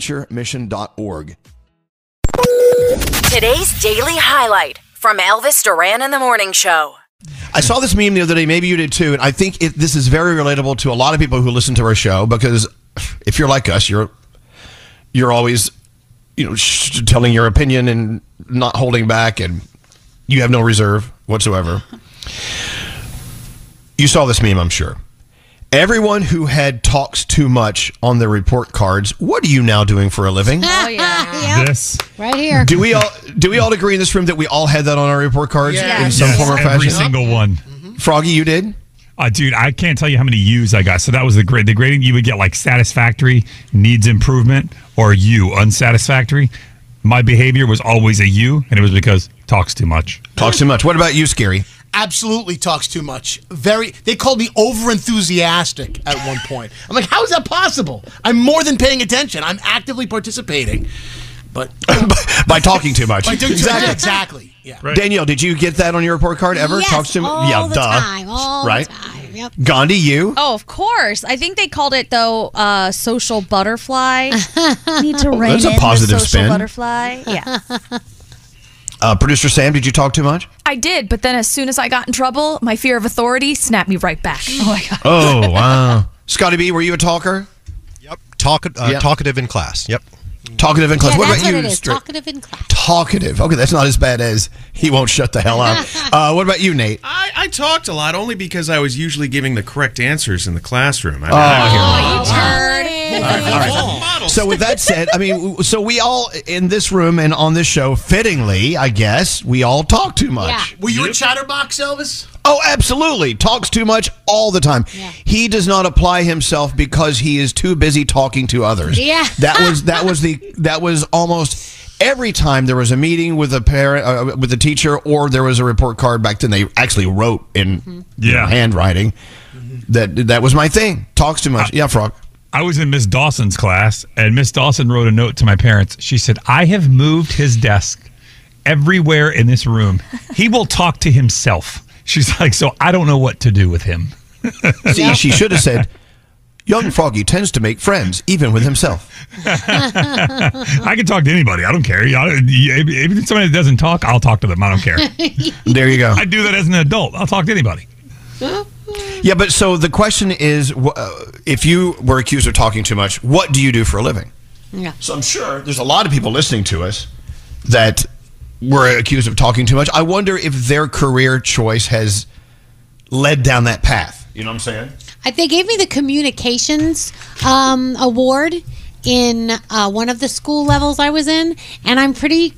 bonaventuremission.org. Today's daily highlight from Elvis Duran in the Morning Show. I saw this meme the other day. Maybe you did too, and I think it, this is very relatable to a lot of people who listen to our show. Because if you're like us, you're you're always you know sh- telling your opinion and not holding back, and you have no reserve whatsoever. You saw this meme, I'm sure. Everyone who had talks too much on their report cards. What are you now doing for a living? Oh yeah, This. right here. Do we all do we all agree in this room that we all had that on our report cards in some Yes, form or fashion? every fashion? single one. Froggy, you did. Uh, dude, I can't tell you how many U's I got. So that was the grade. The grading you would get like satisfactory, needs improvement, or U, unsatisfactory. My behavior was always a U, and it was because talks too much. Talks too much. What about you, Scary? Absolutely talks too much. Very. They called me over enthusiastic at one point. I'm like, how is that possible? I'm more than paying attention. I'm actively participating, but By talking too much. Like, exactly. exactly. Yeah. Danielle, did you get that on your report card ever? Yes, Talks too much. all Yeah, the duh. time, all right. the time. Yep. Gandhi, you. Oh, of course. I think they called it though uh, social butterfly. Need to rein That's a in the positive social spin. butterfly. Yeah. Uh, Producer Sam, did you talk too much? I did, but then as soon as I got in trouble, my fear of authority snapped me right back. Oh my god. Oh wow. Scotty B, were you a talker? Yep. Talk, uh, Yeah. Talkative in class. Yep. Talkative in class. Yeah, what that's about what you? it is. Stra- Talkative in class. Talkative. Okay, that's not as bad as he won't shut the hell up. Uh, what about you, Nate? I, I talked a lot only because I was usually giving the correct answers in the classroom. I mean, Oh, I- All right. So with that said, I mean, so we all in this room and on this show, fittingly, I guess, we all talk too much. Were you a chatterbox, Elvis? Oh, absolutely. Talks too much all the time. He does not apply himself because he is too busy talking to others. Yeah. That was that was the that was almost every time there was a meeting with a parent uh, uh, with a teacher or there was a report card back then they actually wrote in mm-hmm. you know, Yeah. handwriting. Mm-hmm. That that was my thing. Talks too much. yeah, frog. I was in Miss Dawson's class, and Miss Dawson wrote a note to my parents. She said, I have moved his desk everywhere in this room. He will talk to himself. She's like, so I don't know what to do with him. See, she should have said Young Froggy tends to make friends, even with himself. I can talk to anybody. I don't care. You know, If if somebody doesn't talk, I'll talk to them. I don't care. There you go. I do that as an adult. I'll talk to anybody. Yeah, but so the question is, uh, if you were accused of talking too much, what do you do for a living? Yeah. So I'm sure there's a lot of people listening to us that were accused of talking too much. I wonder if their career choice has led down that path. You know what I'm saying? I, they gave me the communications um, award in uh, one of the school levels I was in, and I'm pretty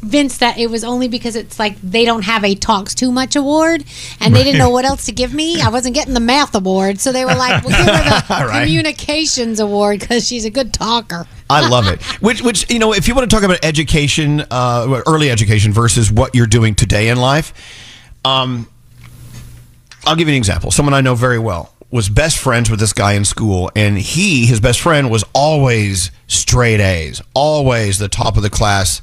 convinced that it was only because it's like they don't have a talks too much award, and they didn't know what else to give me. I wasn't getting the math award, so they were like, "We'll give her the Right. communications award because she's a good talker." I love it. Which, which you know, if you want to talk about education, uh, early education versus what you're doing today in life, um, I'll give you an example. Someone I know very well was best friends with this guy in school, and he, his best friend, was always straight A's, always the top of the class.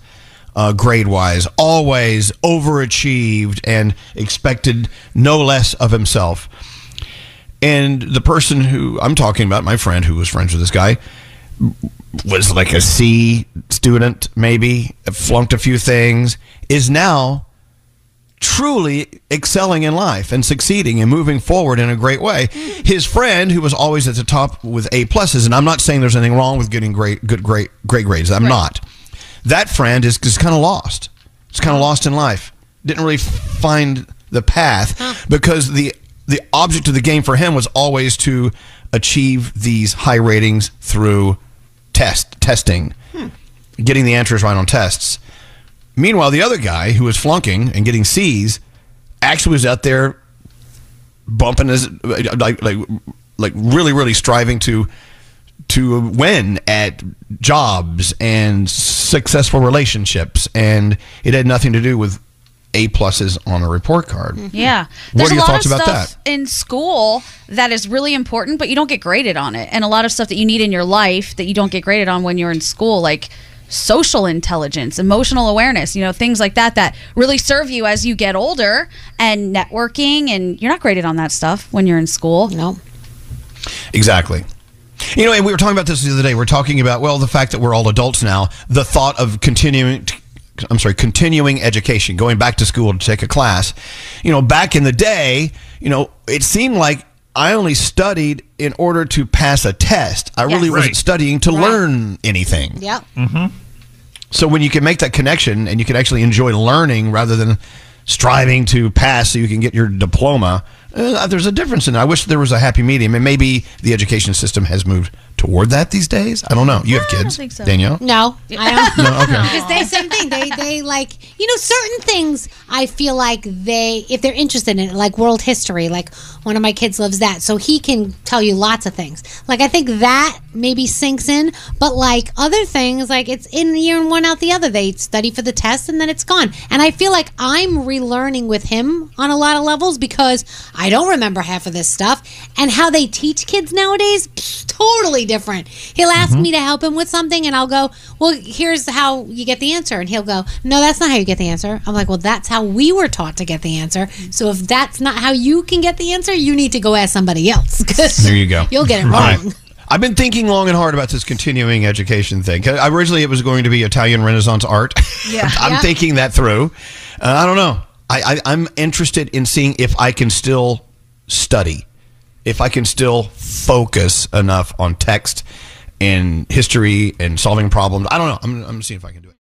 Uh, grade wise, always overachieved and expected no less of himself. And the person who I'm talking about, my friend who was friends with this guy, was like a C student, maybe flunked a few things, is now truly excelling in life and succeeding and moving forward in a great way. His friend, who was always at the top with A pluses, and I'm not saying there's anything wrong with getting great, good, great, great grades. I'm not. That friend is, is kind of lost. It's kind of lost in life. Didn't really find the path because the the object of the game for him was always to achieve these high ratings through test testing, hmm. getting the answers right on tests. Meanwhile, the other guy who was flunking and getting C's actually was out there bumping his like like like really really striving to to win at jobs and successful relationships and it had nothing to do with A pluses on a report card. Mm-hmm. Yeah. What There's are your a lot thoughts of about that? in school that is really important, but you don't get graded on it. And a lot of stuff that you need in your life that you don't get graded on when you're in school, like social intelligence, emotional awareness, you know, things like that that really serve you as you get older and networking and you're not graded on that stuff when you're in school. No. Exactly. You know, and we were talking about this the other day. We're talking about well, the fact that we're all adults now. The thought of continuing, I'm sorry, continuing education, going back to school to take a class. You know, back in the day, you know, it seemed like I only studied in order to pass a test. I really wasn't Right. studying to learn anything. Yep. Mm-hmm. So when you can make that connection and you can actually enjoy learning rather than striving to pass so you can get your diploma, uh, there's a difference in it. I wish there was a happy medium, and maybe the education system has moved toward that these days. I don't know. You have kids, think so. Danielle? No, I don't. No, okay. Because they same thing. They they like you know certain things. I feel like they if they're interested in it, like world history. Like one of my kids loves that, so he can tell you lots of things. Like I think that maybe sinks in, but like other things, like it's in the year and one out the other. They study for the test and then it's gone. And I feel like I'm relearning with him on a lot of levels because I don't remember half of this stuff and how they teach kids nowadays. pfft, totally different. He'll ask Mhm. me to help him with something, and I'll go, "Well, here's how you get the answer," and he'll go, "No, that's not how you get the answer." I'm like, "Well, that's how we were taught to get the answer. So if that's not how you can get the answer, you need to go ask somebody else. There you go. You'll get it All right. wrong. I've been thinking long and hard about this continuing education thing. Originally, it was going to be Italian Renaissance art. Yeah. I'm Yeah. thinking that through. Uh, I don't know. I, I, I'm interested in seeing if I can still study, if I can still focus enough on text and history and solving problems. I don't know. I'm, I'm seeing if I can do it.